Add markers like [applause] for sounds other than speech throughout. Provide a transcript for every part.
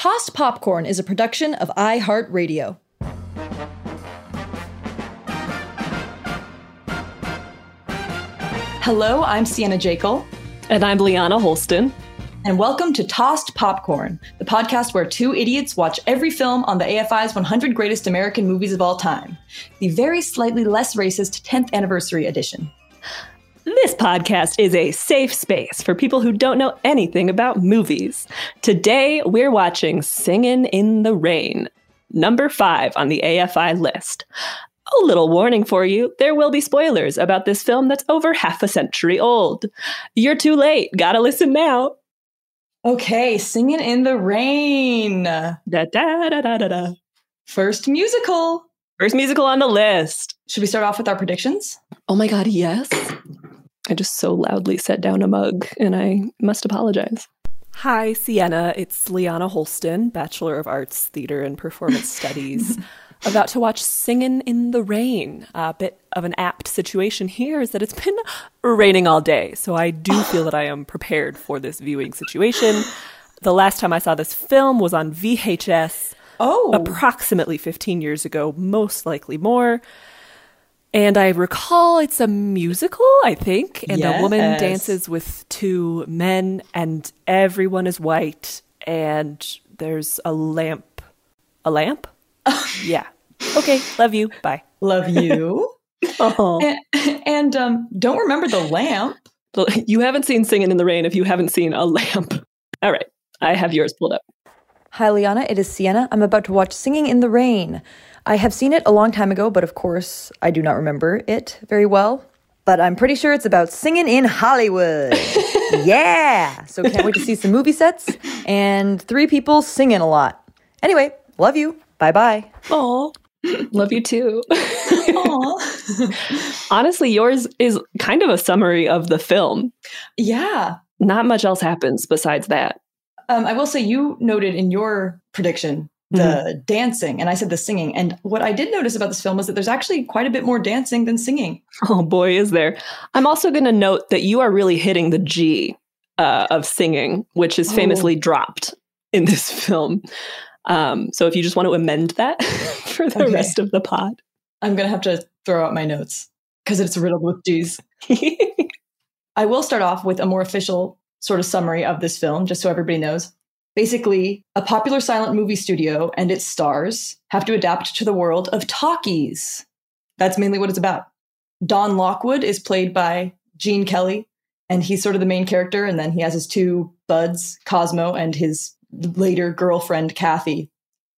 Tossed Popcorn is a production of iHeartRadio. Hello, I'm Sienna Jekyll. And I'm Liana Holston. And welcome to Tossed Popcorn, the podcast where two idiots watch every film on the AFI's 100 Greatest American Movies of All Time, the very slightly less racist 10th anniversary edition. This podcast is a safe space for people who don't know anything about movies. Today, we're watching Singin' in the Rain, number five on the AFI list. A little warning for you there will be spoilers about this film that's over half a century old. You're too late, gotta listen now. Okay, Singing in the Rain. Da da da da da da. First musical. First musical on the list. Should we start off with our predictions? Oh my god, yes. I just so loudly set down a mug and I must apologize. Hi, Sienna. It's Liana Holston, Bachelor of Arts, Theater and Performance [laughs] Studies. About to watch Singin' in the Rain. A bit of an apt situation here is that it's been raining all day, so I do [sighs] feel that I am prepared for this viewing situation. The last time I saw this film was on VHS, Oh. approximately 15 years ago, most likely more. And I recall it's a musical, I think, and a woman dances with two men, and everyone is white, and there's a lamp. A lamp? [laughs] yeah. Okay, love you. Bye. Love you. [laughs] Oh. and and um, don't remember the lamp. You haven't seen Singing in the Rain if you haven't seen a lamp. [laughs] All right, I have yours pulled up. Hi, Liana. It is Sienna. I'm about to watch Singing in the Rain. I have seen it a long time ago, but of course, I do not remember it very well. But I'm pretty sure it's about singing in Hollywood. [laughs] yeah! So can't wait to see some movie sets and three people singing a lot. Anyway, love you. Bye bye. Oh, love you too. [laughs] Honestly, yours is kind of a summary of the film. Yeah. Not much else happens besides that. Um, I will say you noted in your prediction the dancing, and I said the singing. And what I did notice about this film is that there's actually quite a bit more dancing than singing. Oh boy, is there. I'm also going to note that you are really hitting the G uh, of singing, which is famously dropped in this [laughs] film. Um, so if you just want to amend that [laughs] for the Okay. rest of the pod. I'm going to have to throw out my notes because it's riddled with G's. [laughs] I will start off with a more official sort of summary of this film, just so everybody knows. Basically, a popular silent movie studio and its stars have to adapt to the world of talkies. That's mainly what it's about. Don Lockwood is played by Gene Kelly, and he's sort of the main character. And then he has his two buds, Cosmo and his later girlfriend, Kathy.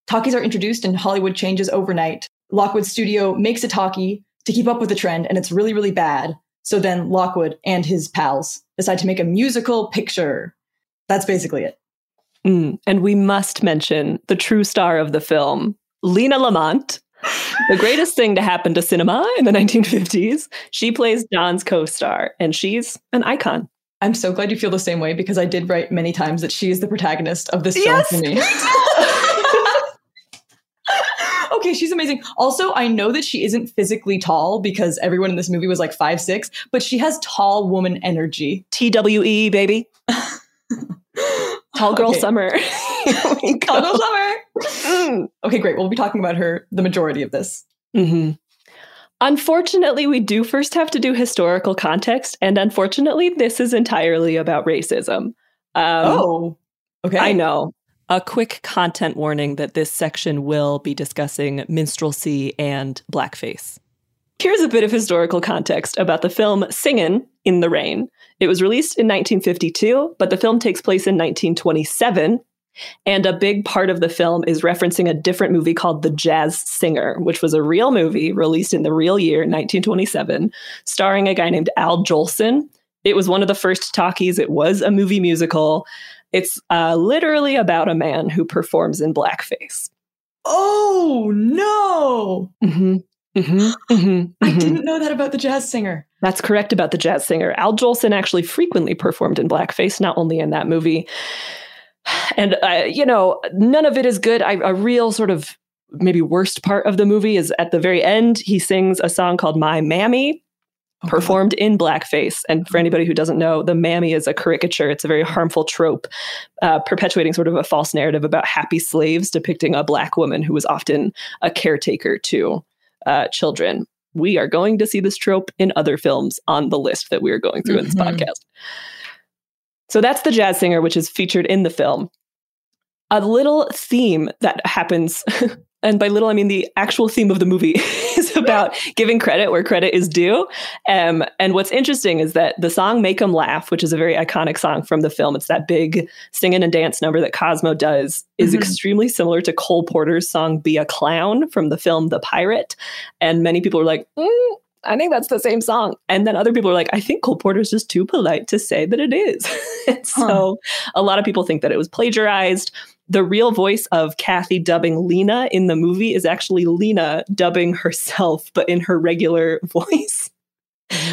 Talkies are introduced and Hollywood changes overnight. Lockwood Studio makes a talkie to keep up with the trend, and it's really, really bad. So then Lockwood and his pals decide to make a musical picture. That's basically it. Mm, and we must mention the true star of the film, Lina Lamont, the greatest thing to happen to cinema in the 1950s. She plays Don's co star, and she's an icon. I'm so glad you feel the same way because I did write many times that she is the protagonist of this yes! film for me. [laughs] okay, she's amazing. Also, I know that she isn't physically tall because everyone in this movie was like five six, but she has tall woman energy. TWE, baby. [laughs] Tall girl okay. summer. [laughs] [laughs] Tall girl summer. Mm. Okay, great. We'll be talking about her the majority of this. Mm-hmm. Unfortunately, we do first have to do historical context, and unfortunately, this is entirely about racism. Um, oh, okay. I know. A quick content warning that this section will be discussing minstrelsy and blackface. Here's a bit of historical context about the film Singin' in the Rain. It was released in 1952, but the film takes place in 1927. And a big part of the film is referencing a different movie called The Jazz Singer, which was a real movie released in the real year, 1927, starring a guy named Al Jolson. It was one of the first talkies. It was a movie musical. It's uh, literally about a man who performs in blackface. Oh no! Mm-hmm. Mm-hmm, mm-hmm, I mm-hmm. didn't know that about the jazz singer. That's correct about the jazz singer. Al Jolson actually frequently performed in blackface, not only in that movie. [sighs] And, uh, you know, none of it is good. I, a real sort of maybe worst part of the movie is at the very end, he sings a song called My Mammy, performed in blackface. And for anybody who doesn't know, the mammy is a caricature. It's a very harmful trope, uh, perpetuating sort of a false narrative about happy slaves, depicting a black woman who was often a caretaker to uh, children. We are going to see this trope in other films on the list that we are going through mm-hmm. in this mm-hmm. podcast. So that's the jazz singer, which is featured in the film. A little theme that happens [laughs] and by little I mean the actual theme of the movie [laughs] is about giving credit where credit is due. Um, and what's interesting is that the song "Make 'Em Laugh," which is a very iconic song from the film, it's that big singing and dance number that Cosmo does, is mm-hmm. extremely similar to Cole Porter's song "Be a Clown" from the film The Pirate. And many people are like. Mm, I think that's the same song. And then other people are like, I think Cole Porter's just too polite to say that it is. [laughs] so huh. a lot of people think that it was plagiarized the real voice of Kathy dubbing Lina in the movie is actually Lina dubbing herself, but in her regular [laughs] voice.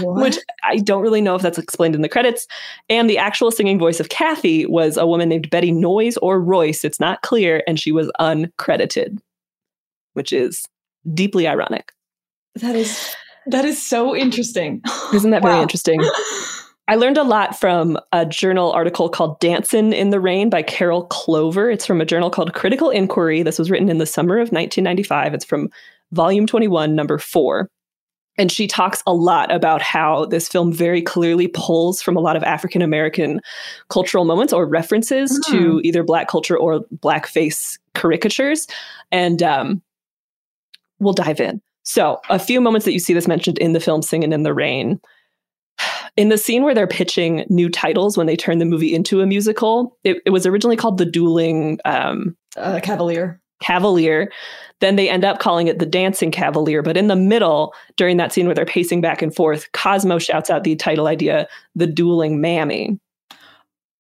What? Which I don't really know if that's explained in the credits. And the actual singing voice of Kathy was a woman named Betty Noyes or Royce. It's not clear. And she was uncredited, which is deeply ironic. That is that is so interesting. Isn't that wow. very interesting? [laughs] I learned a lot from a journal article called Dancin' in the Rain by Carol Clover. It's from a journal called Critical Inquiry. This was written in the summer of 1995. It's from volume 21, number four. And she talks a lot about how this film very clearly pulls from a lot of African American cultural moments or references mm. to hmm. either Black culture or Blackface caricatures. And um, we'll dive in. So, a few moments that you see this mentioned in the film Singing in the Rain in the scene where they're pitching new titles when they turn the movie into a musical, it, it was originally called The Dueling um, uh, Cavalier. Cavalier. Then they end up calling it The Dancing Cavalier. But in the middle, during that scene where they're pacing back and forth, Cosmo shouts out the title idea, The Dueling Mammy.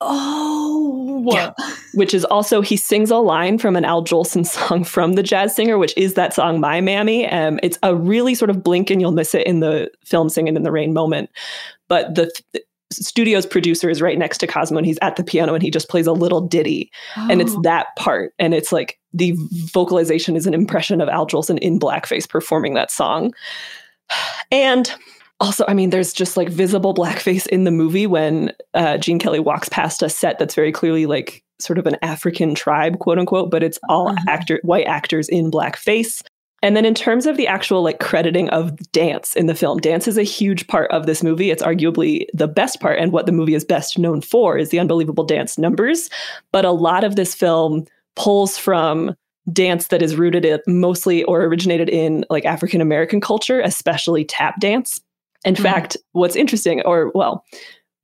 Oh, yeah. which is also he sings a line from an Al Jolson song from the Jazz Singer, which is that song "My Mammy." Um, it's a really sort of blink and you'll miss it in the film "Singing in the Rain" moment. But the th- studio's producer is right next to Cosmo, and he's at the piano, and he just plays a little ditty, oh. and it's oh. that part, and it's like the vocalization is an impression of Al Jolson in blackface performing that song, [sighs] and also, I mean, there's just like visible blackface in the movie when uh, Gene Kelly walks past a set that's very clearly like sort of an African tribe, quote unquote, but it's all uh-huh. actor white actors in blackface. And then in terms of the actual like crediting of dance in the film, dance is a huge part of this movie. It's arguably the best part and what the movie is best known for is the unbelievable dance numbers. But a lot of this film pulls from dance that is rooted in mostly or originated in like African American culture, especially tap dance. In mm-hmm. fact, what's interesting, or well,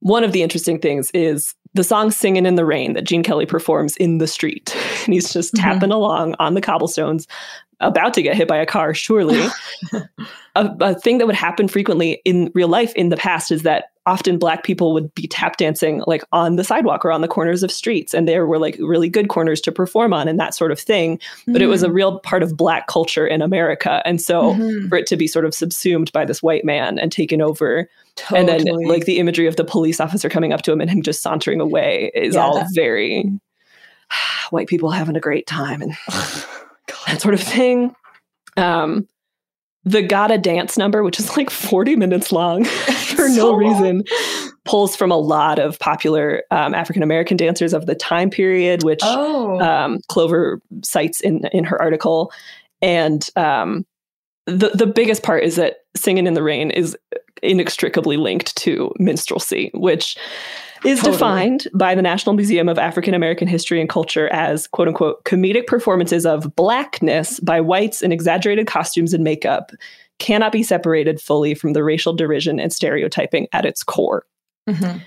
one of the interesting things is the song Singing in the Rain that Gene Kelly performs in the street. [laughs] And he's just mm-hmm. tapping along on the cobblestones, about to get hit by a car, surely. [laughs] a, a, thing that would happen frequently in real life in the past is that often black people would be tap dancing like on the sidewalk or on the corners of streets and there were like really good corners to perform on and that sort of thing mm-hmm. but it was a mm. real part of black culture in america and so mm-hmm. for it to be sort of subsumed by this white man and taken over totally. and then like the imagery of the police officer coming up to him and him just sauntering away is yeah, all very [sighs] white people having a great time and [laughs] that sort of thing um the gotta dance number which is like [laughs] 40 minutes long [laughs] for so no reason pulls from a lot of popular um, african american dancers of the time period which oh. um, clover cites in in her article and um, the the biggest part is that singing in the rain is inextricably linked to minstrelsy which is totally. defined by the National Museum of African American History and Culture as quote unquote comedic performances of blackness by whites in exaggerated costumes and makeup cannot be separated fully from the racial derision and stereotyping at its core. Mm-hmm.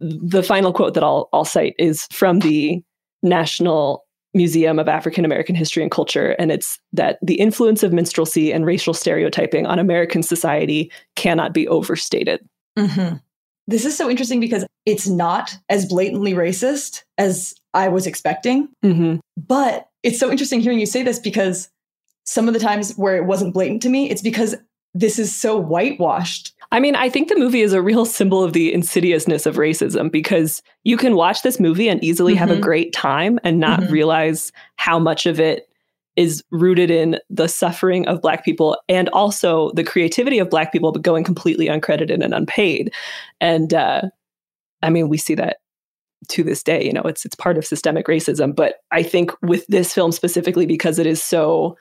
The final quote that I'll, I'll cite is from the National Museum of African American History and Culture, and it's that the influence of minstrelsy and racial stereotyping on American society cannot be overstated. Mm-hmm. This is so interesting because it's not as blatantly racist as I was expecting. Mm-hmm. But it's so interesting hearing you say this because some of the times where it wasn't blatant to me, it's because this is so whitewashed. I mean, I think the movie is a real [laughs] symbol of the insidiousness of racism because you can watch this movie and easily mm-hmm. have a mm-hmm. great time and not mm-hmm. realize how much of it is rooted in the suffering of black people and also the creativity of black people but going completely uncredited and unpaid. And uh, i mean we see that to this day you know it's it's part of systemic racism. But i think with this film specifically because it is so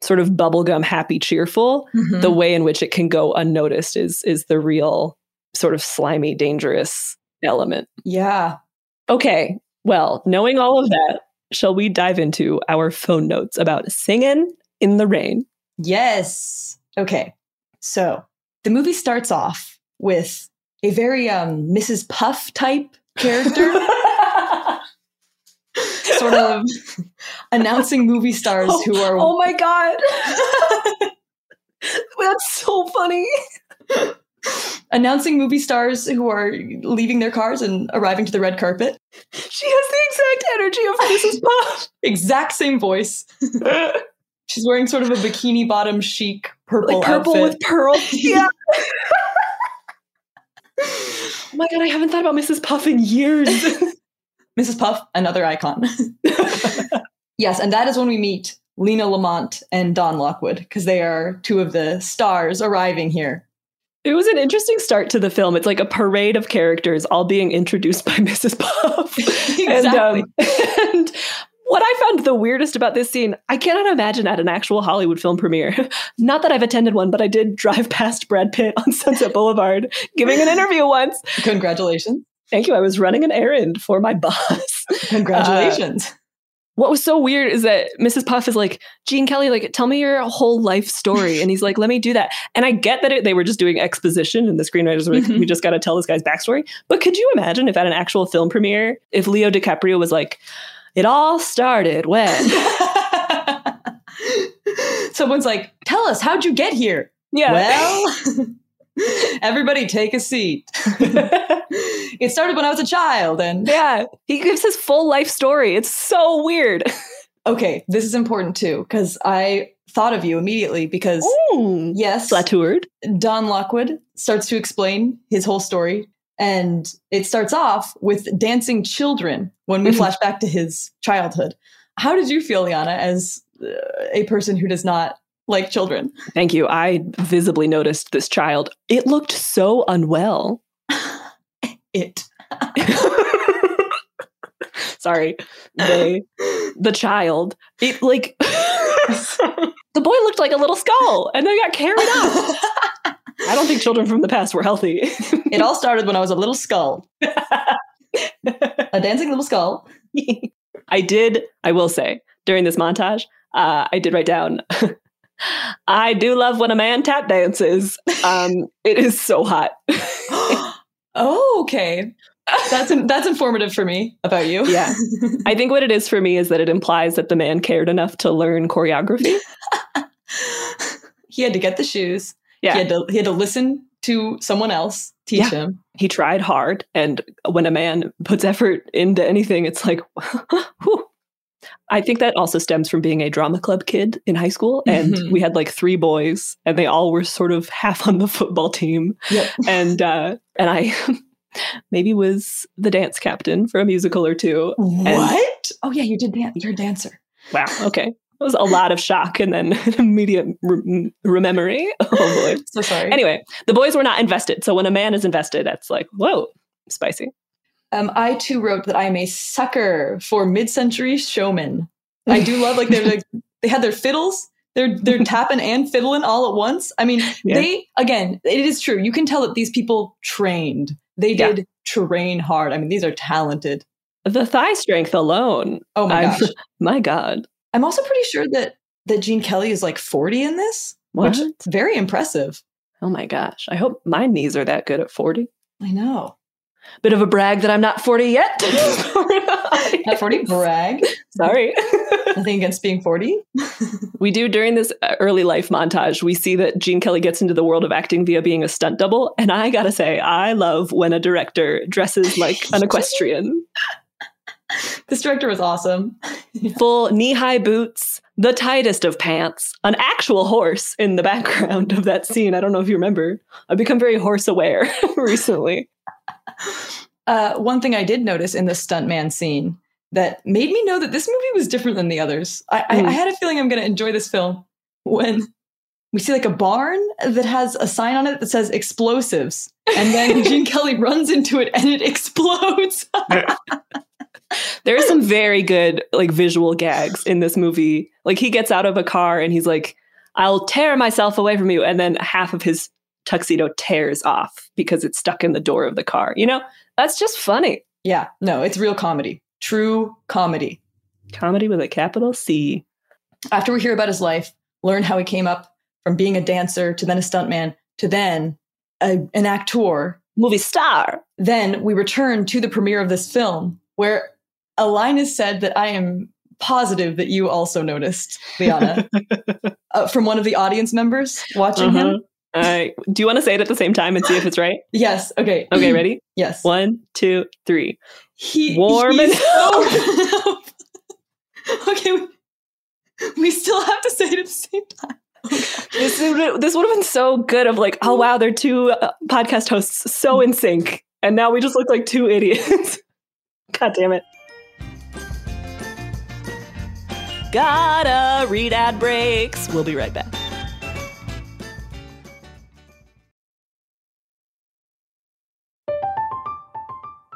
sort of bubblegum happy cheerful mm-hmm. the way in which it can go unnoticed is is the real sort of slimy dangerous element. Yeah. Okay. Well knowing all of that shall we dive into our phone notes about singing in the rain? Yes. Okay. So the movie starts off with a very um, Mrs. Puff type character. [laughs] sort of announcing movie stars oh, who are. Oh my God. [laughs] That's so funny announcing movie stars who are leaving their cars and arriving to the red carpet. She has the exact energy of Mrs. Puff. [laughs] exact same voice. [laughs] She's wearing sort of a bikini bottom chic purple like purple outfit. with pearls. Yeah. [laughs] oh my god, I haven't thought about Mrs. Puff in years. Mrs. Puff, another icon. yes, and that is when we meet Lina Lamont and Don Lockwood because they are two of the stars arriving here. It was an interesting start to the film. It's like a parade of characters all being introduced by [laughs] Mrs. Puff. exactly. [laughs] and, um, [laughs] and what I found the weirdest about this scene, I cannot imagine at an actual Hollywood film premiere. Not that I've attended one, but I did drive past Brad Pitt on Sunset Boulevard giving an interview once. Congratulations. Thank you. I was running an errand for my boss. Congratulations. Uh, what was so weird is that Mrs. Puff is like, Gene Kelly, like, tell me your whole life story. And he's like, let me do that. And I get that it, they were just doing exposition and the screenwriters were like, mm-hmm. we just got to tell this guy's backstory. But could you imagine if at an actual film premiere, if Leo DiCaprio was like, it all started when? [laughs] Someone's like, tell us, how'd you get here? Yeah. Well, [laughs] [laughs] everybody take a seat. [laughs] it started when I was a child. And [laughs] yeah, he gives his full life story. It's so weird. okay, this is important too, because I thought of you immediately because Ooh, yes, flattered. Don Lockwood starts to explain his whole story. And it starts off with dancing children when we mm-hmm. flash back to his childhood. How did you feel, Liana, as uh, a person who does not like children? Thank you. I visibly noticed this child. It looked so unwell [laughs] it. [laughs] Sorry, they, the child. It like [laughs] the boy looked like a little skull, and then got carried off. I don't think children from the past were healthy. it all started when I was a little skull, a dancing little skull. I did. I will say during this montage, uh, I did write down. I do love when a man tap dances. Um, it is so hot. [laughs] oh, okay. That's that's informative for me about you. yeah, [laughs] I think what it is for me is that it implies that the man cared enough to learn choreography. he had to get the shoes. Yeah, he had to he had to listen to someone else teach Yeah. him. He tried hard, and when a man puts effort into anything, it's like, [laughs] whew. I think that also stems from being a drama club kid in high school, and Mhm. we had like three boys, and they all were sort of half on the football team, Yep. and uh, and I [laughs] maybe was the dance captain for a musical or two. And- What? oh yeah, you did dance. You're a dancer. wow. Okay. It was a lot of shock and then [laughs] immediate re- rememory. Oh boy. So sorry. Anyway, the boys were not invested. So when a man is invested, that's like, whoa, spicy. Um, I too wrote that I am a sucker for mid-century showmen. I do love like they're like [laughs] they had their fiddles. They're they're [laughs] tapping and fiddling all at once. I mean, Yeah. they again, it is true. You can tell that these people trained. They Yeah. did train hard. I mean, these are talented. The thigh strength alone. Oh my I'm- gosh. [laughs] my God. I'm also pretty sure that that Gene Kelly is like 40 in this, What? which is very impressive. Oh my gosh. I hope my knees are that good at 40. I know. Bit of a brag that I'm not 40 yet. [laughs] [laughs] At 40, brag. Sorry. Nothing against being 40. [laughs] we do during this uh, early life montage, we see that Gene Kelly gets into the world of acting via being a stunt double. And I gotta say, I love when a director dresses like an equestrian. This director was awesome. Full knee high boots, the tightest of pants, an actual horse in the background of that scene. I don't know if you remember. I've become very horse aware recently. [laughs] Uh, one thing I did notice in the stuntman scene that made me know that this movie was different than the others. I, I, Mm. I had a feeling I'm going to enjoy this film when we see like a barn that has a sign on it that says explosives, and then [laughs] Gene Kelly runs into it and it explodes. There are some very good like visual gags in this movie. Like he gets out of a car and he's like, "I'll tear myself away from you," and then half of his tuxedo tears off because it's stuck in the door of the car. You know, that's just funny. yeah, no, it's real comedy, true comedy. Comedy with a capital C. After we hear about his life, learn how he came up from being a dancer to then a stuntman to then a, an actor movie star. Then we return to the premiere of this film where a line is said that I am positive that you also noticed, Liana, [laughs] uh, from one of the audience members watching Uh-huh. him. Uh, do you want to say it at the same time and see if it's right? Yes. Okay. Okay, ready? [clears throat] Yes. One, two, three. He Warm and so- [laughs] okay. We, we still have to say it at the same time. This would, this would have been so good. Of like, oh wow, they're two uh, podcast hosts so in sync, and now we just look like two idiots. [laughs] God damn it! Gotta read ad breaks. We'll be right back.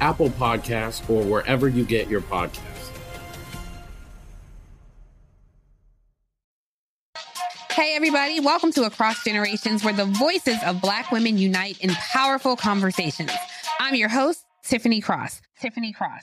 Apple Podcasts, or wherever you get your podcasts. Hey, everybody, welcome to Across Generations, where the voices of Black women unite in powerful conversations. I'm your host, Tiffany Cross. Tiffany Cross.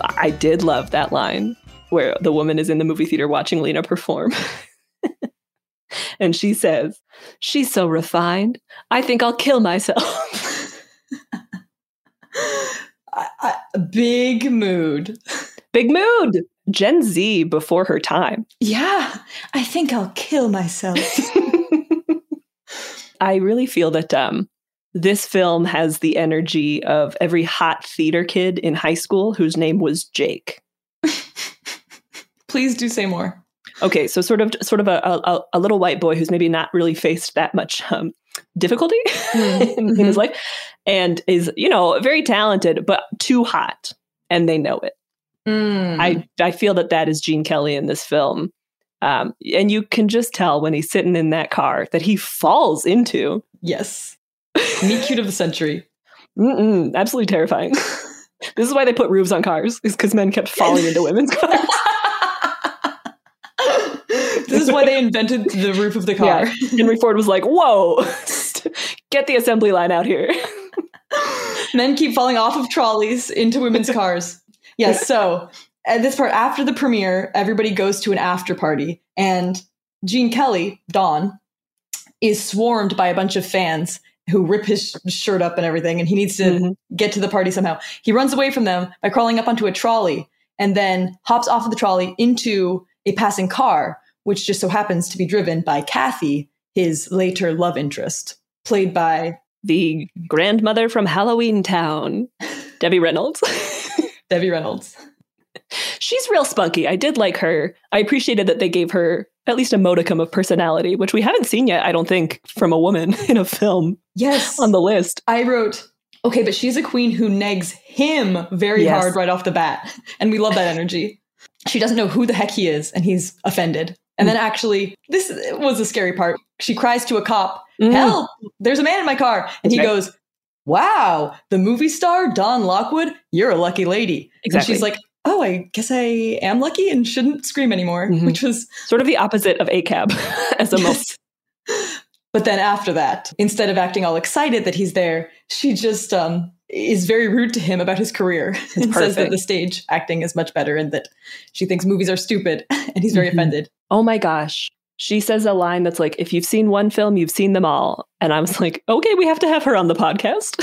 I did love that line where the woman is in the movie theater watching Lina perform. [laughs] and she says, She's so refined. I think I'll kill myself. [laughs] I, I, big mood. Big mood. Gen Z before her time. Yeah, I think I'll kill myself. [laughs] I really feel that um, this film has the energy of every hot theater kid in high school whose name was Jake. [laughs] Please do say more. Okay, so sort of sort of a, a, a little white boy who's maybe not really faced that much um, difficulty mm-hmm. [laughs] in, in his life, and is you know very talented but too hot, and they know it. Mm. I I feel that that is Gene Kelly in this film, um, and you can just tell when he's sitting in that car that he falls into. Yes, [laughs] Meet cute of the century. Mm-mm, absolutely terrifying. [laughs] this is why they put roofs on cars, is because men kept falling into women's [laughs] cars. this is why they invented the roof of the car. Yeah. Henry Ford was like, whoa, get the assembly line out here. Men keep falling off of trolleys into women's cars. Yes, so at this part, after the premiere, everybody goes to an after party, and Gene Kelly, Don, is swarmed by a bunch of fans who rip his shirt up and everything, and he needs to mm-hmm. get to the party somehow. He runs away from them by crawling up onto a trolley and then hops off of the trolley into a passing car, which just so happens to be driven by Kathy, his later love interest, played by the grandmother from Halloweentown, [laughs] Debbie Reynolds. Debbie Reynolds. [laughs] She's real spunky. I did like her. I appreciated that they gave her at least a modicum of personality, which we haven't seen yet, I don't think, from a woman [laughs] in a film. Yes. On the list. I wrote, okay, but she's a queen who negs him very yes. hard right off the bat. [laughs] And we love that energy. She doesn't know who the heck he is, and he's offended. And then actually, this was the scary part. She cries to a cop, mm. Help! There's a man in my car. And he goes, Wow, the movie star, Don Lockwood, you're a lucky lady. Exactly. And she's like, oh, I guess I am lucky and shouldn't scream anymore, mm-hmm. which was sort of the opposite of ACAB [laughs] as a moment. but then after that, instead of acting all excited that he's there, she just um, is very rude to him about his career [laughs] and says that the stage acting is much better and that she thinks movies are stupid [laughs] and he's very mm-hmm. offended. Oh my gosh. She says a line that's like, if you've seen one film, you've seen them all. And I was like, okay, we have to have her on the podcast.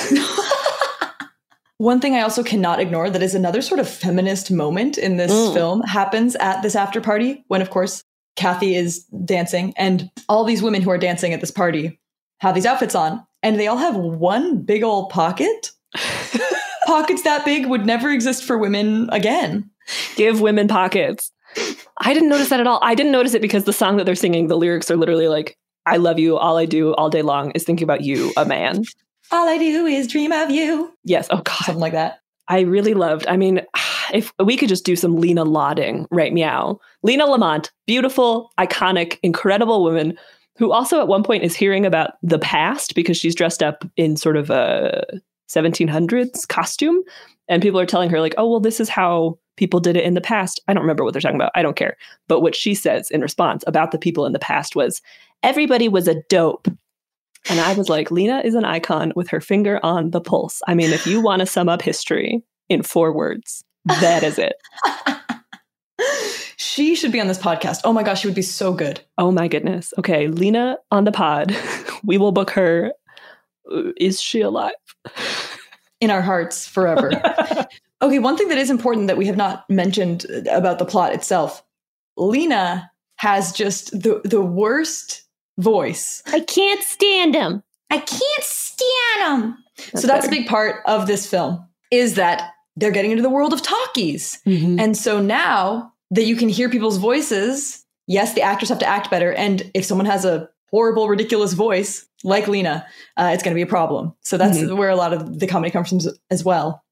One thing I also cannot ignore that is another sort of feminist moment in this mm. film happens at this after party when, of course, Kathy is dancing and all these women who are dancing at this party have these outfits on and they all have one big old pocket. [laughs] pockets that big would never exist for women again. Give women pockets. I didn't notice that at all. I didn't notice it because the song that they're singing, the lyrics are literally like, I love you. All I do all day long is thinking about you, a man. All I do is dream of you. Yes. Oh God. Something like that. I really loved. I mean, [sighs] if we could just do some Lina lauding right meow. Lina Lamont, beautiful, iconic, incredible woman who also at one point is hearing about the past because she's dressed up in sort of a 1700s costume. And people are telling her, like, oh, well, this is how people did it in the past. I don't remember what they're talking about. I don't care. But what she says in response about the people in the past was, everybody was a dope. And I was like, Lina is an icon with her finger on the pulse. I mean, if you [laughs] want to sum up history in four words, that is it. she should be on this podcast. Oh my gosh, she would be so good. Oh my goodness. Okay, Lina on the pod. [laughs] we will book her. Uh, is she alive? In our hearts forever. [laughs] okay, one thing that is important that we have not mentioned about the plot itself Lina has just the, the worst voice. I can't stand him. I can't stand him. That's so that's better. a big part of this film is that they're getting into the world of talkies. Mm-hmm. And so now that you can hear people's voices, yes, the actors have to act better. And if someone has a horrible, ridiculous voice like Lina, uh, it's going to be a problem. So that's mm-hmm. where a lot of the comedy comes from as well.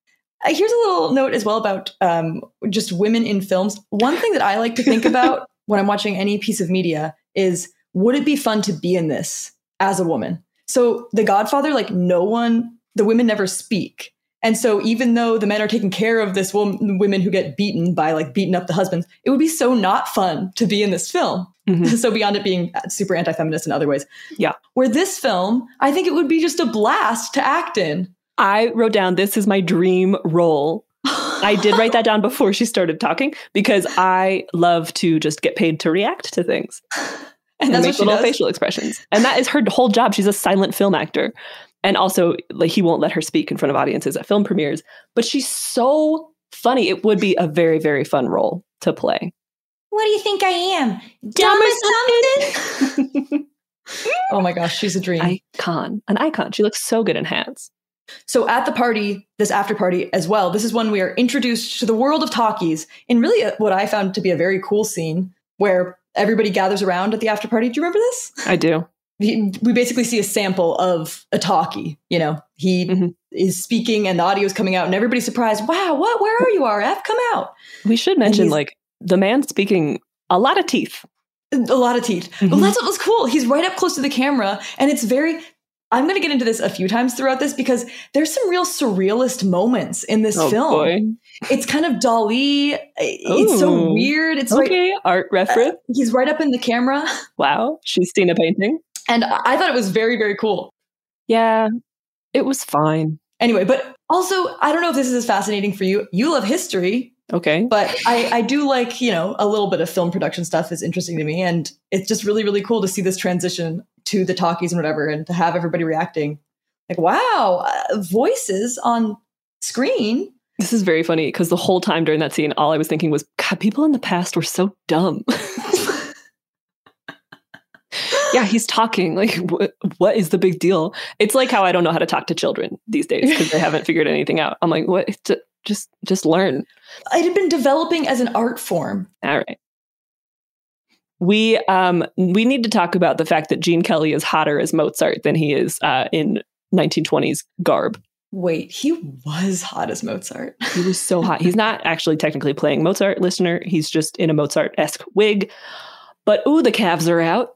Uh, here's a little note as well about um, just women in films. One thing that I like to think [laughs] about when I'm watching any piece of media is would it be fun to be in this as a woman? So, The Godfather, like no one, the women never speak. And so, even though the men are taking care of this woman, women who get beaten by like beating up the husbands, it would be so not fun to be in this film. Mm-hmm. [laughs] so, beyond it being super anti feminist in other ways. Yeah. Where this film, I think it would be just a blast to act in. I wrote down this is my dream role. I did write that down before she started talking because I love to just get paid to react to things [laughs] and, and make little does. facial expressions. And that is her whole job. She's a silent film actor. And also like he won't let her speak in front of audiences at film premieres. But she's so funny. It would be a very very fun role to play. What do you think i am? Dumb or something? [laughs] Oh my gosh she's a dream. Icon. An icon. She looks so good in hats. So at the party this after party as well this is when we are introduced to the world of talkies in really a, what i found to be a very cool scene where everybody gathers around at the after party do you remember this i do he, we basically see a sample of a talkie. You know, he mm-hmm. is speaking and the audio is coming out, and everybody's surprised. Wow, what? Where are you, RF? Come out. We should mention like the man speaking a lot of teeth. A lot of teeth. Mm-hmm. Well, that's what was cool. He's right up close to the camera, and it's very. I'm going to get into this a few times throughout this because there's some real surrealist moments in this oh, film. Boy. It's kind of Dali. It's Ooh. so weird. It's okay. Right, Art reference. Uh, he's right up in the camera. Wow, she's seen a painting. And I thought it was very, very cool. Yeah, it was fine. Anyway, but also, I don't know if this is as fascinating for you. You love history. Okay. But I, I do like, you know, a little bit of film production stuff is interesting to me. And it's just really, really cool to see this transition to the talkies and whatever and to have everybody reacting. Like, wow, uh, voices on screen. This is very funny because the whole time during that scene, all I was thinking was, God, people in the past were so dumb. [laughs] yeah, he's talking. Like, what, what is the big deal? It's like how I don't know how to talk to children these days because they haven't figured anything out. I'm like, what? Just, just learn. It had been developing as an art form. All right. We um we need to talk about the fact that Gene Kelly is hotter as Mozart than he is uh, in 1920s garb. Wait, he was hot as Mozart. he was so hot. He's not [laughs] actually technically playing Mozart, listener. He's just in a Mozart esque wig. But ooh, the calves are out.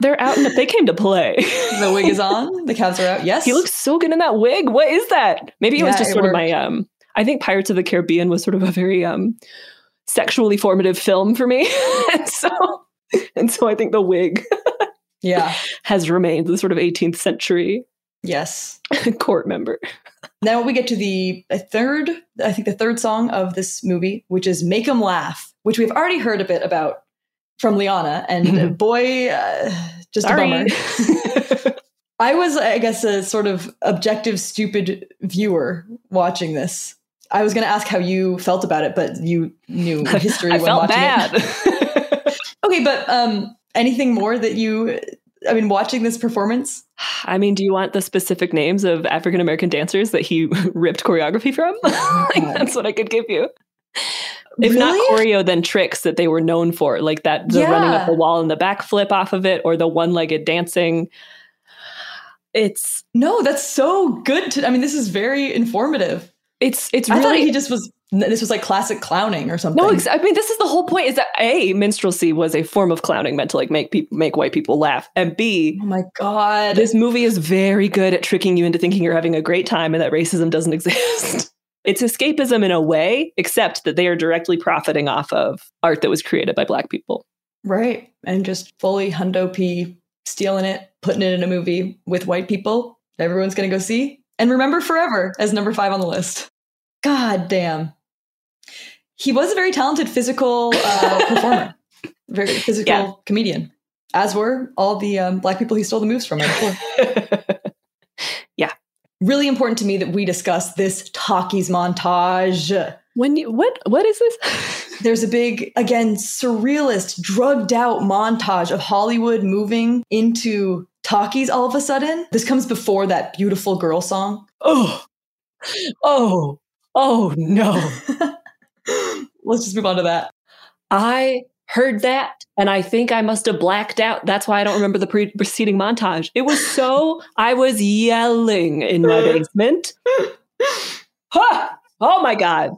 They're out and they came to play. the wig is on. The calves are out. Yes. He looks so good in that wig. What is that? Maybe it yeah, was just it sort worked. of my um I think Pirates of the Caribbean was sort of a very um sexually formative film for me. [laughs] and so and so I think the wig yeah [laughs] has remained the sort of 18th century yes [laughs] court member. Now we get to the third I think the third song of this movie which is Make 'em Laugh, which we've already heard a bit about from Liana, and mm-hmm. boy, uh, just Sorry. a bummer. [laughs] I was, I guess, a sort of objective, stupid viewer watching this. I was going to ask how you felt about it, but you knew [laughs] history. I when felt watching bad. It. okay, but um, anything more that you? I mean, watching this performance. I mean, do you want the specific names of African American dancers that he [laughs] ripped choreography from? [laughs] like, that's what I could give you if really? not choreo, then tricks that they were known for, like that the yeah. running up the wall and the backflip off of it, or the one-legged dancing. It's no, that's so good. To, I mean, this is very informative. It's it's I really thought he just was. This was like classic clowning or something. No, I mean this is the whole point. Is that a minstrelsy was a form of clowning meant to like make people make white people laugh, and b oh my god, this movie is very good at tricking you into thinking you're having a great time and that racism doesn't [laughs] exist. it's escapism in a way, except that they are directly profiting off of art that was created by black people. right, and just fully hundo p stealing it, putting it in a movie with white people. that Everyone's gonna go see and remember forever as number five on the list. God damn. He was a very talented physical uh, [laughs] performer, very physical Yeah. comedian, as were all the um, black people he stole the moves from. [laughs] Yeah. Really important to me that we discuss this talkies montage. When you what what is this? [laughs] There's a big, again, surrealist, drugged out montage of Hollywood moving into talkies all of a sudden. This comes before that beautiful girl song. Oh, oh, oh no. [laughs] Let's just move on to that. I heard that and I think I must have blacked out. That's why I don't remember the pre- preceding montage. It was so, [laughs] I was yelling in my basement. [laughs] Ha! Oh my God.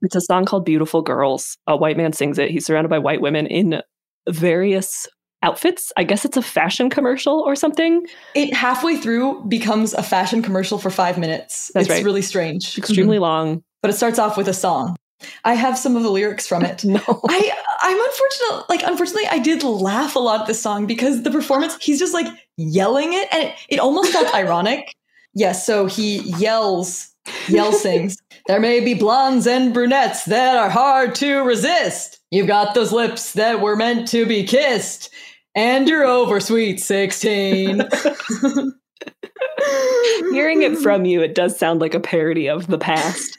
It's a song called Beautiful Girls. A white man sings it. He's surrounded by white women in various outfits. I guess it's a fashion commercial or something. It halfway through becomes a fashion commercial for five minutes. That's it's right. really strange. Extremely Mhm. long. But it starts off with a song. I have some of the lyrics from it. [laughs] no. I I'm unfortunate like unfortunately I did laugh a lot at this song because the performance he's just like yelling it and it, it almost felt [laughs] ironic. Yes, so he yells yell sings. There may be blondes and brunettes that are hard to resist. You've got those lips that were meant to be kissed. And you're over sweet 16. [laughs] Hearing it from you, it does sound like a parody of the past.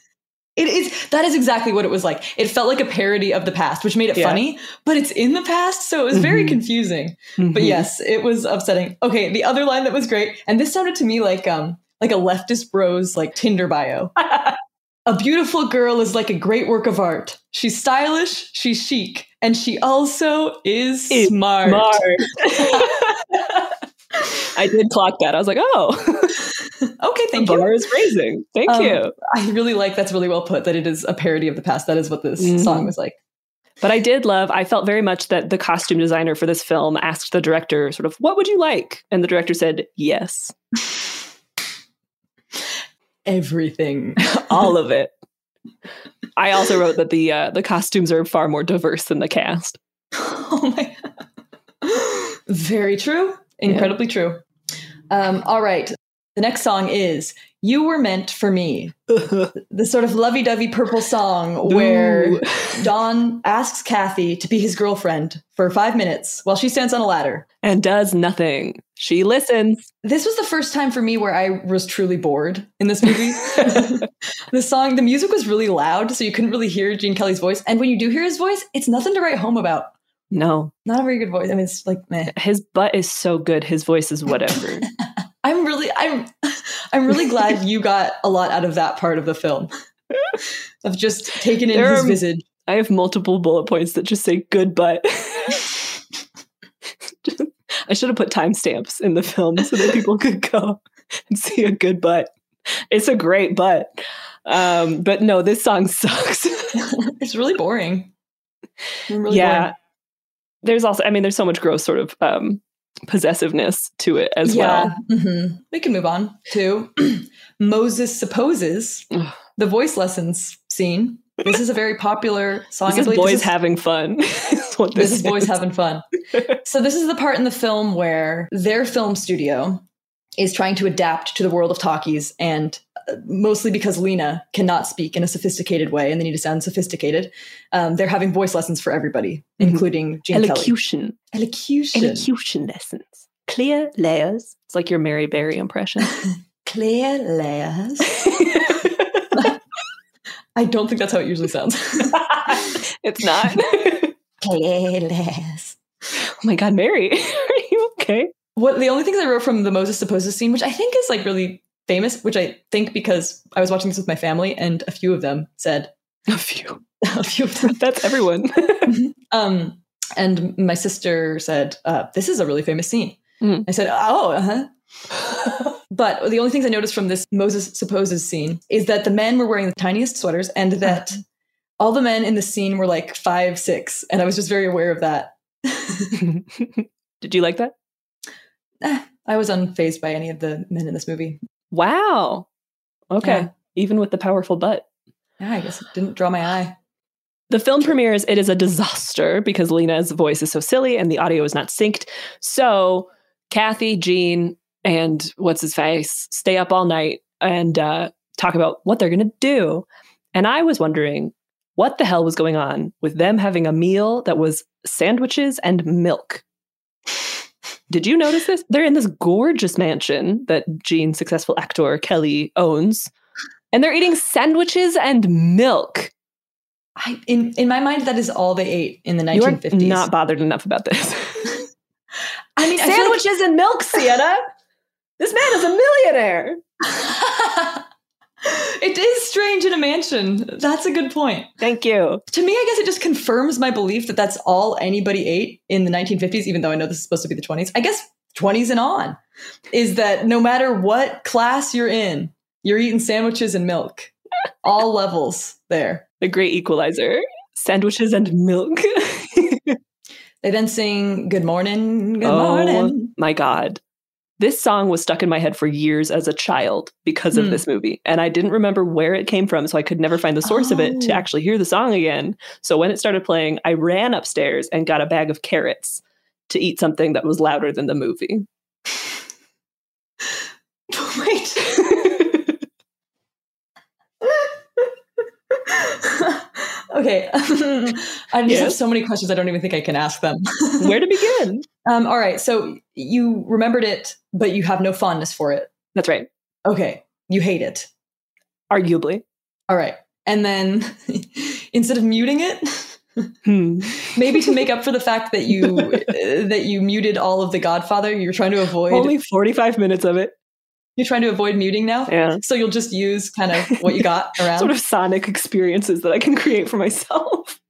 It is that is exactly what it was like. It felt like a parody of the past, which made it Yeah. funny, but it's in the past, so it was very Mhm. confusing. But Mhm. yes, it was upsetting. Okay, the other line that was great, and this sounded to me like um like a leftist bros like Tinder bio. [laughs] a beautiful girl is like a great work of art. She's stylish, she's chic, and she also is, smart. smart. [laughs] I did clock that. I was like, oh, [laughs] okay, thank the you. bar is raising. Thank Um, you. I really like that's really well put that it is a parody of the past. That is what this Mhm. song was like. But I did love, I felt very much that the costume designer for this film asked the director, sort of, what would you like? And the director said, yes, [laughs] Everything. [laughs] all of it. I also wrote that the uh, the costumes are far more diverse than the cast. [laughs] Oh my God. Very true. Incredibly true. Um, all right. The next song is You Were Meant for Me. [laughs] the sort of lovey dovey purple song where Don asks Kathy to be his girlfriend for five minutes while she stands on a ladder. And does nothing. She listens. This was the first time for me where I was truly bored in this movie. [laughs] the song, the music was really loud, so you couldn't really hear Gene Kelly's voice. And when you do hear his voice, it's nothing to write home about. No, Not a very good voice. I mean, it's like meh. his butt is so good. His voice is whatever. [laughs] I'm really, I'm, [laughs] I'm really glad you got a lot out of that part of the film, of just taking in There his are- visage. I have multiple bullet points that just say good butt. [laughs] I should have put timestamps in the film so that people [laughs] could go and see a good butt. It's a great butt. Um, but no, this song sucks. it's really boring. Really yeah. boring. There's also, I mean, there's so much gross sort of um, possessiveness to it as well. mhm. We can move on to [clears throat] Moses Supposes, the voice lessons scene. This is a very popular song. This is boys having fun. [laughs] is what this this is boys having fun. [laughs] so this is the part in the film where their film studio is trying to adapt to the world of talkies and mostly because Lina cannot speak in a sophisticated way and they need to sound sophisticated. Um, they're having voice lessons for everybody, Mhm. including Gene Kelly. Elocution. Elocution. Elocution lessons. Clear layers. It's like your Mary Berry impression. [laughs] Clear layers. [laughs] I don't think that's how it usually sounds. [laughs] it's not. Clear layers. Oh my God, Mary, are you okay? What the only things I wrote from the Moses to Supposes scene, which I think is like really famous, which I think because I was watching this with my family and a few of them said a few, [laughs] a few of them. [laughs] That's everyone. [laughs] um, and my sister said, uh, "This is a really famous scene." Mm. I said, "Oh, uh-huh. but the only things I noticed from this Moses supposes scene is that the men were wearing the tiniest sweaters and that all the men in the scene were like five, six. And I was just very aware of that. Did you like that? Eh, I was unfazed by any of the men in this movie. Wow. Okay. Yeah. Even with the powerful butt. Yeah, I guess it didn't draw my eye. The film premieres, it is a disaster because Lina's voice is so silly and the audio is not synced. So Kathy, Gene, and what's his face stay up all night and uh, talk about what they're going to do. And I was wondering what the hell was going on with them having a meal that was sandwiches and milk. Did you notice this? They're in this gorgeous mansion that Gene's successful actor Kelly owns, and they're eating sandwiches and milk. I, in in my mind, that is all they ate in the You are 1950s. not bothered enough about this. [laughs] I mean, I like- sandwiches and milk, Sienna. [laughs] this man is a millionaire. [laughs] it is strange in a mansion. That's a good point. Thank you. To me, I guess it just confirms my belief that that's all anybody ate in the 1950s, even though I know this is supposed to be the 20s. I guess 20s and on is that no matter what class you're in, you're eating sandwiches and milk. All levels there. The great equalizer. Sandwiches and milk. [laughs] They then sing Good Morning, Good oh Morning. my God. This song was stuck in my head for years as a child because of Hmm. this movie. And I didn't remember where it came from. So I could never find the source of it to Oh. actually hear the song again. So when it started playing, I ran upstairs and got a bag of carrots to eat something that was louder than the movie. [laughs] Wait. [laughs] [laughs] okay. [laughs] I just have so many questions I don't even think I can ask them. [laughs] Where to begin? Um, all right. So you remembered it, but you have no fondness for it. That's right. Okay. You hate it. Arguably. All right. And then [laughs] instead of muting it, Hmm. maybe to make up for the fact that you that you muted all of the Godfather, you're trying to avoid Only 45 minutes of it. You're trying to avoid muting now. Yeah. So you'll just use kind of what you got [laughs] around. Sort of sonic experiences that I can create for myself.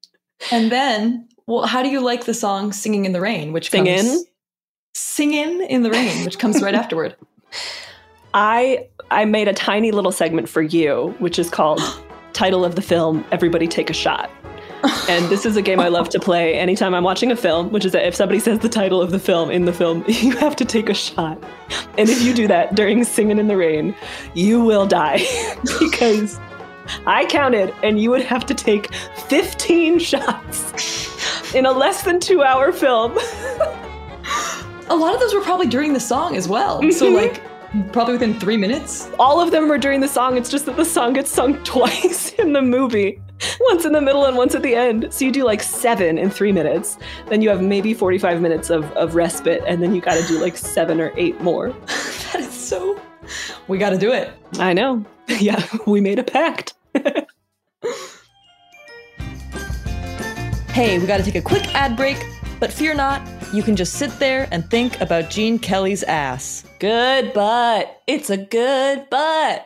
And then, well, how do you like the song "Singing in the Rain"? Which Singin'? comes, "Singin' in the Rain," which comes right [laughs] afterward. I I made a tiny little segment for you, which is called [gasps] title of the film Everybody Take a Shot. And this is a game I love to play anytime I'm watching a film, which is that if somebody says the title of the film in the film, [laughs] you have to take a shot. And if you do that during Singing in the Rain, you will die [laughs] because I counted and you would have to take 15 shots in a less than 2 hour film. A lot of those were probably during the song as well. So Mhm. like probably within three minutes. All of them were during the song. It's just that the song gets sung [laughs] twice in the movie. [laughs] Once in the middle and once at the end. So you do like seven in three minutes. Then you have maybe 45 minutes of, of respite, and then you got to do like seven or eight more. [laughs] that is so. We got to do it. I know. [laughs] Yeah, we made a pact. Hey, we got to take a quick ad break, but fear not, you can just sit there and think about Gene Kelly's ass. Good butt. It's a good butt.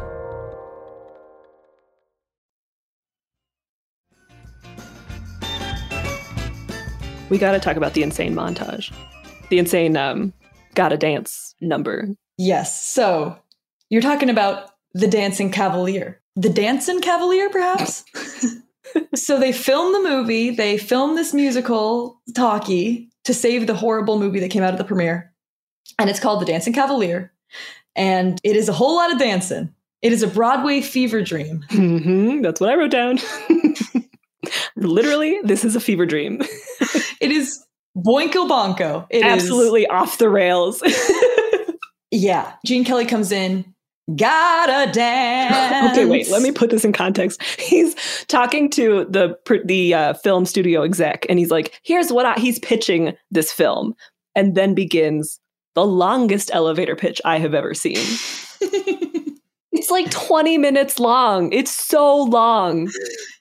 We got to talk about the insane montage, the insane um, gotta dance number. Yes. So you're talking about the Dancing Cavalier, the Dancing Cavalier, perhaps. [laughs] so they filmed the movie. They filmed this musical talkie to save the horrible movie that came out of the premiere, and it's called The Dancing Cavalier, and it is a whole lot of dancing. It is a Broadway fever dream. Mm-hmm, that's what I wrote down. [laughs] Literally, this is a fever dream. [laughs] it is boinko bonko. It Absolutely off the rails. [laughs] yeah. Gene Kelly comes in, gotta dance. okay, wait. Let me put this in context. He's talking to the the uh, film studio exec, and he's like, "Here's what I." He's pitching this film, and then begins the longest elevator pitch I have ever seen. [laughs] it's like 20 minutes long. It's so long.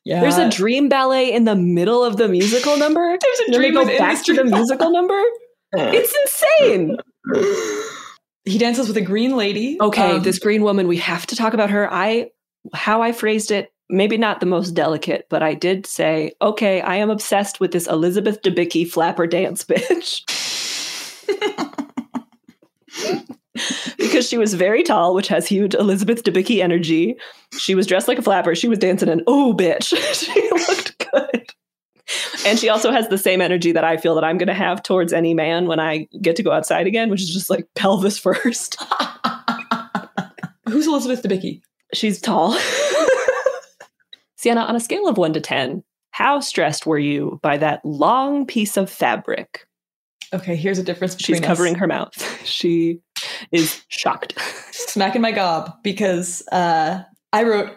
Yeah. There's a dream ballet in the middle of the musical number. [laughs] There's a dream go within back to the musical number. [laughs] It's insane. He dances with a green lady. Okay, Um, this green woman, we have to talk about her. I how I phrased it, maybe not the most delicate, but I did say, okay, I am obsessed with this Elizabeth Debicki flapper dance [laughs] bitch. Because she was very tall, which has huge Elizabeth Debicki energy. She was dressed like a flapper. She was dancing and oh bitch. [laughs] she looked good. And she also has the same energy that I feel that I'm going to have towards any man when I get to go outside again, which is just like pelvis first. [laughs] Who's Elizabeth Debicki? She's tall. [laughs] Sienna, on a scale of one to 10, how stressed were you by that long piece of fabric? Okay, here's a difference between She's us. covering her mouth. She is shocked. smacking my gob because uh, I wrote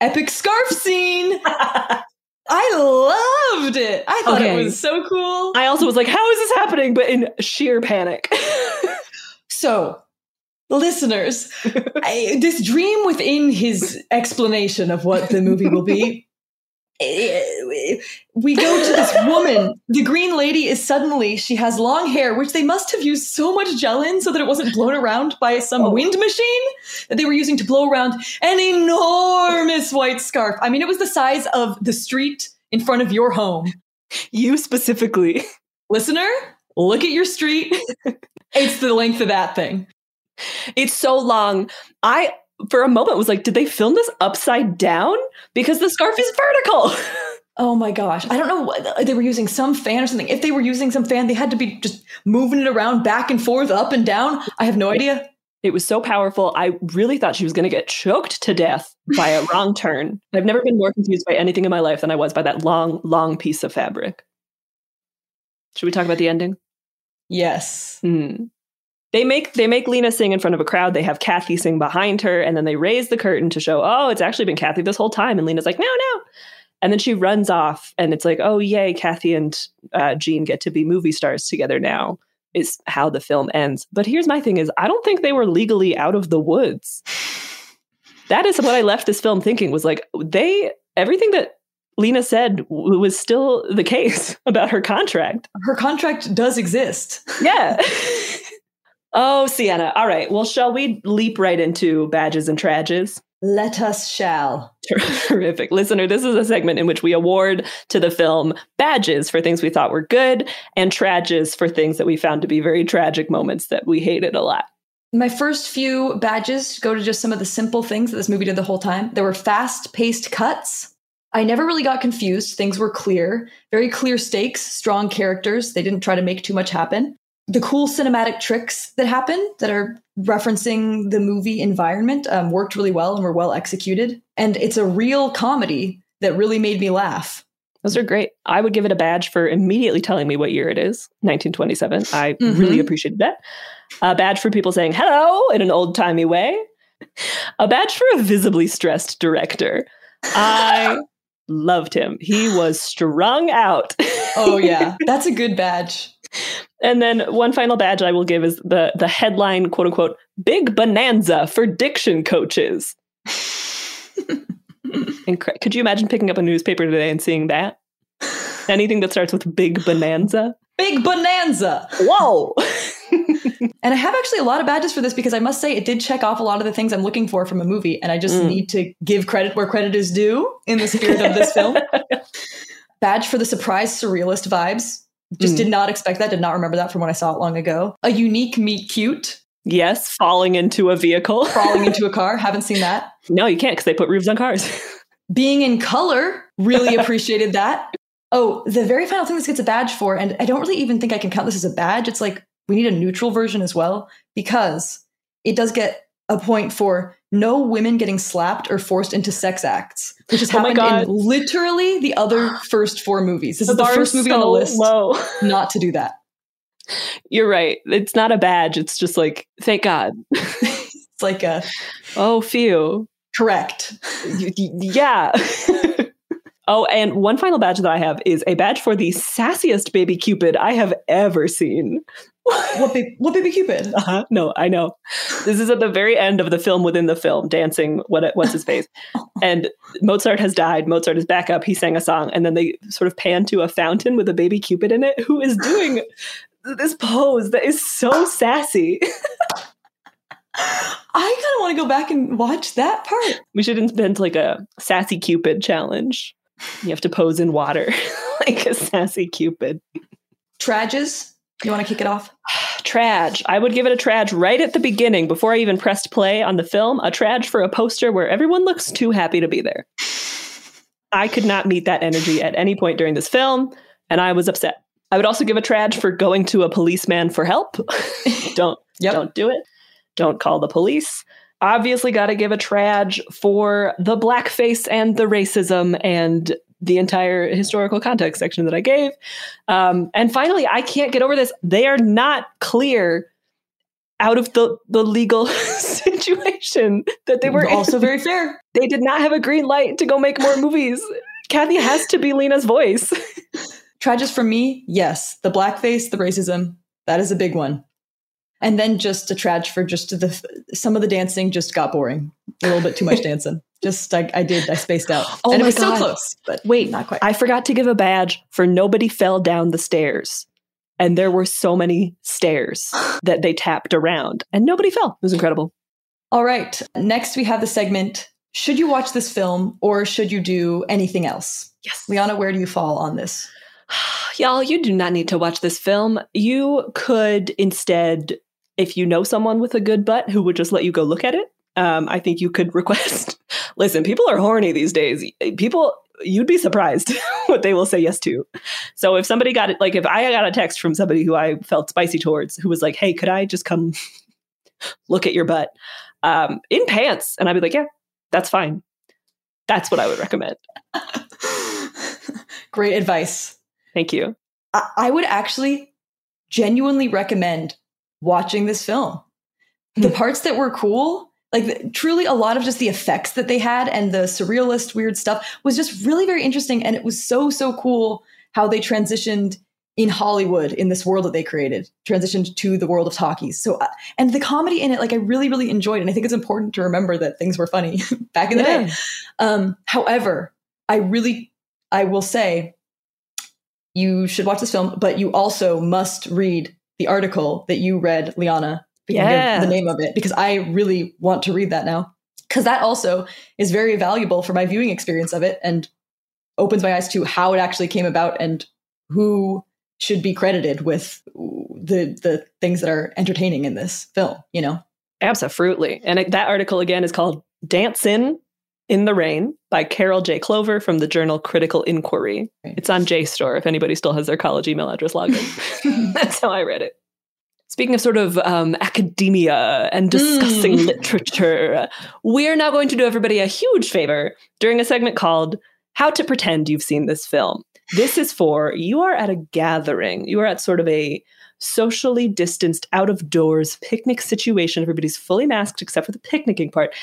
epic scarf scene. [laughs] I loved it. I thought Okay. it was so cool. I also was like, how is this happening? But in sheer panic. [laughs] So, listeners, [laughs] I, this dream within his explanation of what the movie will be. We go to this woman. The green lady is suddenly, she has long hair, which they must have used so much gel in so that it wasn't blown around by some oh. wind machine that they were using to blow around an enormous white scarf. I mean, it was the size of the street in front of your home. You specifically. Listener, look at your street. [laughs] it's the length of that thing. It's so long. I, for a moment, was like, did they film this upside down? Because the scarf is vertical. [laughs] Oh my gosh. I don't know what they were using some fan or something. If they were using some fan, they had to be just moving it around back and forth, up and down. I have no idea. It was so powerful. I really thought she was going to get choked to death by a wrong [laughs] turn. I've never been more confused by anything in my life than I was by that long, long piece of fabric. Should we talk about the ending? Yes. Hmm. They make they make Lina sing in front of a crowd. They have Kathy sing behind her, and then they raise the curtain to show, oh, it's actually been Kathy this whole time. And Lina's like, no, no. And then she runs off, and it's like, oh, yay, Kathy and uh, Gene get to be movie stars together now. Is how the film ends. But here's my thing: is I don't think they were legally out of the woods. That is what I left this film thinking was like they everything that Lina said w- was still the case [laughs] about her contract. Her contract does exist. Yeah. [laughs] oh, Sienna. All right. Well, shall we leap right into badges and trages? Let us shall. [laughs] Terrific. Listener, this is a segment in which we award to the film badges for things we thought were good and trages for things that we found to be very tragic moments that we hated a lot. My first few badges go to just some of the simple things that this movie did the whole time. There were fast paced cuts. I never really got confused. Things were clear, very clear stakes, strong characters. They didn't try to make too much happen. The cool cinematic tricks that happen that are referencing the movie environment um, worked really well and were well executed. And it's a real comedy that really made me laugh. Those are great. I would give it a badge for immediately telling me what year it is 1927. I Mhm. really appreciated that. A badge for people saying hello in an old timey way. A badge for a visibly stressed director. I loved him. He was strung out. Oh, yeah. [laughs] That's a good badge. And then one final badge I will give is the the headline quote unquote big bonanza for diction coaches. [laughs] Incre- could you imagine picking up a newspaper today and seeing that? Anything that starts with big bonanza? Big bonanza. Whoa. [laughs] and I have actually a lot of badges for this because I must say it did check off a lot of the things I'm looking for from a movie. And I just Mm. need to give credit where credit is due in the spirit of this film. [laughs] Badge for the surprise surrealist vibes. Just Mm. did not expect that, did not remember that from when I saw it long ago. A unique meet cute. Yes, falling into a vehicle. [laughs] falling into a car. Haven't seen that. No, you can't because they put roofs on cars. [laughs] Being in color. Really [laughs] appreciated that. Oh, the very final thing this gets a badge for, and I don't really even think I can count this as a badge. It's like we need a neutral version as well because it does get a point for no women getting slapped or forced into sex acts, which has Oh happened in literally the other first four movies. This The is the first movie on the list low. [laughs] not to do that. You're right. It's not a badge. It's just like, thank God. [laughs] it's like a oh, phew. Correct. Yeah. [laughs] oh, and one final badge that I have is a badge for the sassiest baby Cupid I have ever seen. what, ba- [laughs] what baby Cupid? Uh-huh. No, I know. This is at the very end of the film within the film, dancing. What what's his face? [laughs] and Mozart has died. Mozart is back up. He sang a song, and then they sort of pan to a fountain with a baby Cupid in it, who is doing [laughs] this pose that is so sassy. I kind of want to go back and watch that part. We should invent like a sassy Cupid challenge. You have to pose in water [laughs] like a sassy Cupid. Trages. You want to kick it off? [sighs] Trage. I would give it a trage right at the beginning before I even pressed play on the film. A trage for a poster where everyone looks too happy to be there. I could not meet that energy at any point during this film, and I was upset. I would also give a trage for going to a policeman for help. [laughs] don't don't do it. Don't call the police. Obviously, got to give a trage for the blackface and the racism and the entire historical context section that I gave. Um, and finally, I can't get over this. They are not clear out of the, the legal [laughs] situation that they were Also in. very fair. [laughs] They did not have a green light to go make more movies. Kathy has to be Lina's voice. [laughs] Trages for me, yes. The blackface, the racism, that is a big one. And then just a trage for just the some of the dancing just got boring. A little bit too much [laughs] dancing. Just I, I did I spaced out. [gasps] Oh and it my was so close, but Wait, not quite. I forgot to give a badge for nobody fell down the stairs. And there were so many stairs [gasps] that they tapped around, and nobody fell. It was incredible. All right. Next we have the segment Should you watch this film or should you do anything else? Yes. Liana, where do you fall on this? [sighs] Y'all, you do not need to watch this film. You could instead, if you know someone with a good butt who would just let you go look at it, um, I think you could [laughs] request. Listen, people are horny these days. People, you'd be surprised [laughs] what they will say yes to. So if somebody got it, like if I got a text from somebody who I felt spicy towards, who was like, "Hey, could I just come [laughs] look at your butt um, in pants?" and I'd be like, "Yeah, that's fine." That's what I would recommend. Great advice. Thank you. I, I would actually genuinely recommend watching this film. The parts that were cool, like truly a lot of just the effects that they had and the surrealist weird stuff was just really very interesting and it was so so cool how they transitioned in Hollywood in this world that they created, transitioned to the world of talkies. So uh, and the comedy in it like I really really enjoyed and I think it's important to remember that things were funny [laughs] back in the Yeah. day. Um however, I really I will say you should watch this film, but you also must read the article that you read, Liana. Yes. the name of it, because I really want to read that now. Because that also is very valuable for my viewing experience of it and opens my eyes to how it actually came about and who should be credited with the the things that are entertaining in this film. You know, Absolutely. And it, that article again is called Dancin' in the Rain by Carol J. Clover from the journal Critical Inquiry. It's on JSTOR if anybody still has their college email address logged in. [laughs] [laughs] That's how I read it. Speaking of sort of um, academia and discussing Mm. literature, we're now going to do everybody a huge favor during a segment called How to Pretend You've Seen This Film. This is for you are at a gathering, you are at sort of a socially distanced, out of doors picnic situation. Everybody's fully masked except for the picnicking part.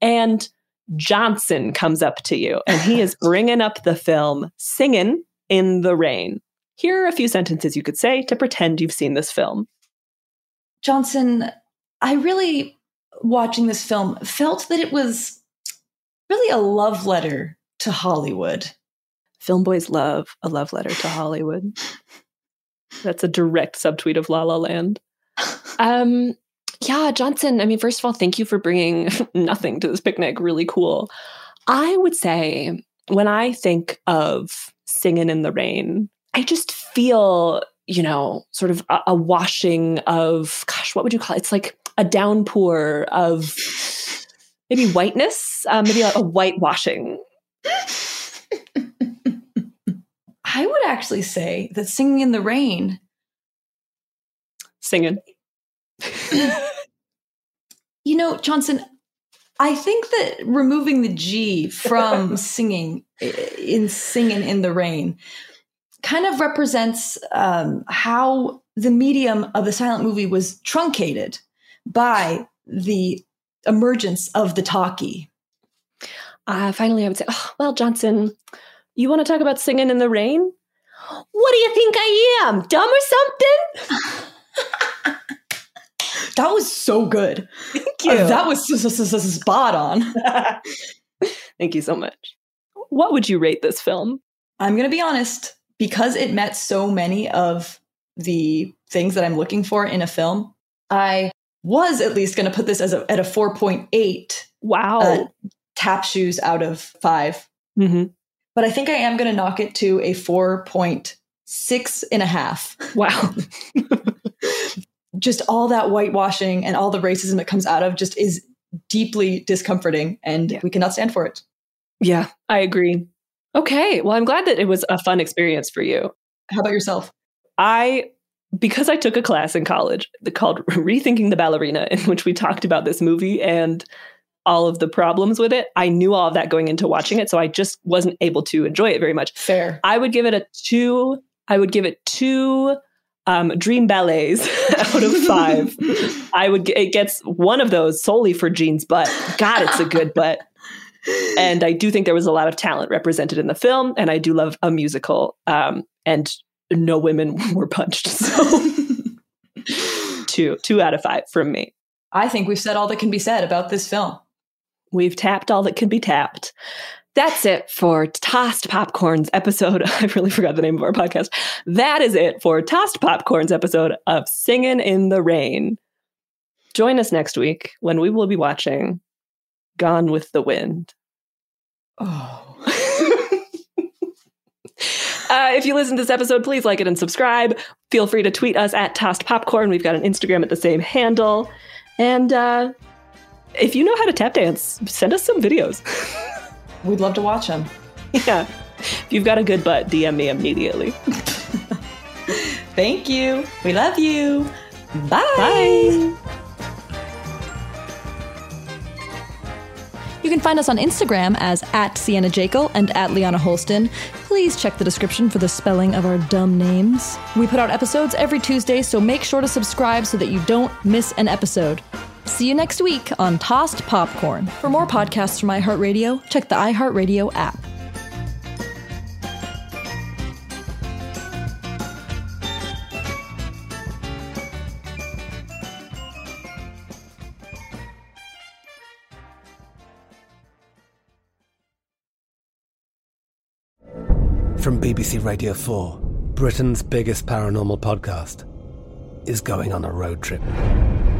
And Johnson comes up to you and he is [laughs] bringing up the film Singin' in the Rain. Here are a few sentences you could say to pretend you've seen this film. Johnson, I really watching this film felt that it was really a love letter to Hollywood. Film boys love a love letter to Hollywood. That's a direct subtweet of La La Land. [laughs] Um, yeah, Johnson. I mean, first of all, thank you for bringing [laughs] nothing to this picnic. Really cool. I would say when I think of singing in the rain, I just feel, you know, sort of a, a washing of, gosh, what would you call it? It's like a downpour of maybe whiteness, uh, maybe a, a whitewashing. [laughs] I would actually say that singing in the rain, Singing. [laughs] you know, Johnson, I think that removing the G from [laughs] singing in singing in the rain kind of represents um, how the medium of the silent movie was truncated by the emergence of the talkie. Uh, finally, I would say, oh, well, Johnson, you want to talk about singing in the rain? What do you think I am? Dumb or something? [laughs] That was so good. Thank Uh, that was s- s- s- s- spot on. [laughs] Thank you so much. What would you rate this film? I'm going to be honest, because it met so many of the things that I'm looking for in a film, I was at least going to put this as a, at a 4.8. Wow. uh, tap shoes out of 5. Mm-hmm. But I think I am going to knock it to a 4.6 and a half. Wow. [laughs] [laughs] just all that whitewashing and all the racism that comes out of just is deeply discomforting and we cannot stand for it. Yeah, I agree. Okay. Well, I'm glad that it was a fun experience for you. How about yourself? I, because I took a class in college called [laughs] Rethinking the Ballerina, in which we talked about this movie and all of the problems with it, I knew all of that going into watching it. So I just wasn't able to enjoy it very much. Fair. I would give it a two. I would give it two um, dream ballets [laughs] out of five. [laughs] I would. It gets one of those solely for Gene's butt. God, it's a good butt. [laughs] And I do think there was a lot of talent represented in the film, and I do love a musical. Um, and no women were punched, so two, two out of five from me. I think we've said all that can be said about this film. We've tapped all that can be tapped. That's it for Tossed Popcorn's episode. [laughs] I really forgot the name of our podcast. That is it for Tossed Popcorn's episode of Singing in the Rain. Join us next week when we will be watching Gone with the Wind. Oh. [laughs] Uh, if you listen to this episode, please like it and subscribe. Feel free to tweet us at Tossed Popcorn. We've got an Instagram at the same handle. And uh, if you know how to tap dance, send us some videos. [laughs] We'd love to watch them. [laughs] Yeah. If you've got a good butt, DM me immediately. [laughs] Thank you. We love you. Bye. Bye. You can find us on Instagram as at Sienna Jekyll and at Liana Holston. Please check the description for the spelling of our dumb names. We put out episodes every Tuesday, so make sure to subscribe so that you don't miss an episode. See you next week on Tossed Popcorn. For more podcasts from iHeartRadio, check the iHeartRadio app. From BBC Radio 4, Britain's biggest paranormal podcast is going on a road trip.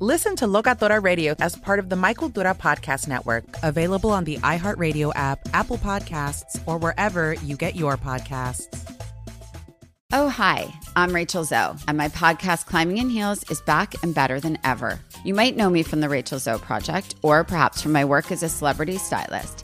Listen to Locatora Radio as part of the My Cultura Podcast Network, available on the iHeartRadio app, Apple Podcasts, or wherever you get your podcasts. Oh, hi, I'm Rachel Zoe, and my podcast, Climbing in Heels, is back and better than ever. You might know me from the Rachel Zoe Project, or perhaps from my work as a celebrity stylist.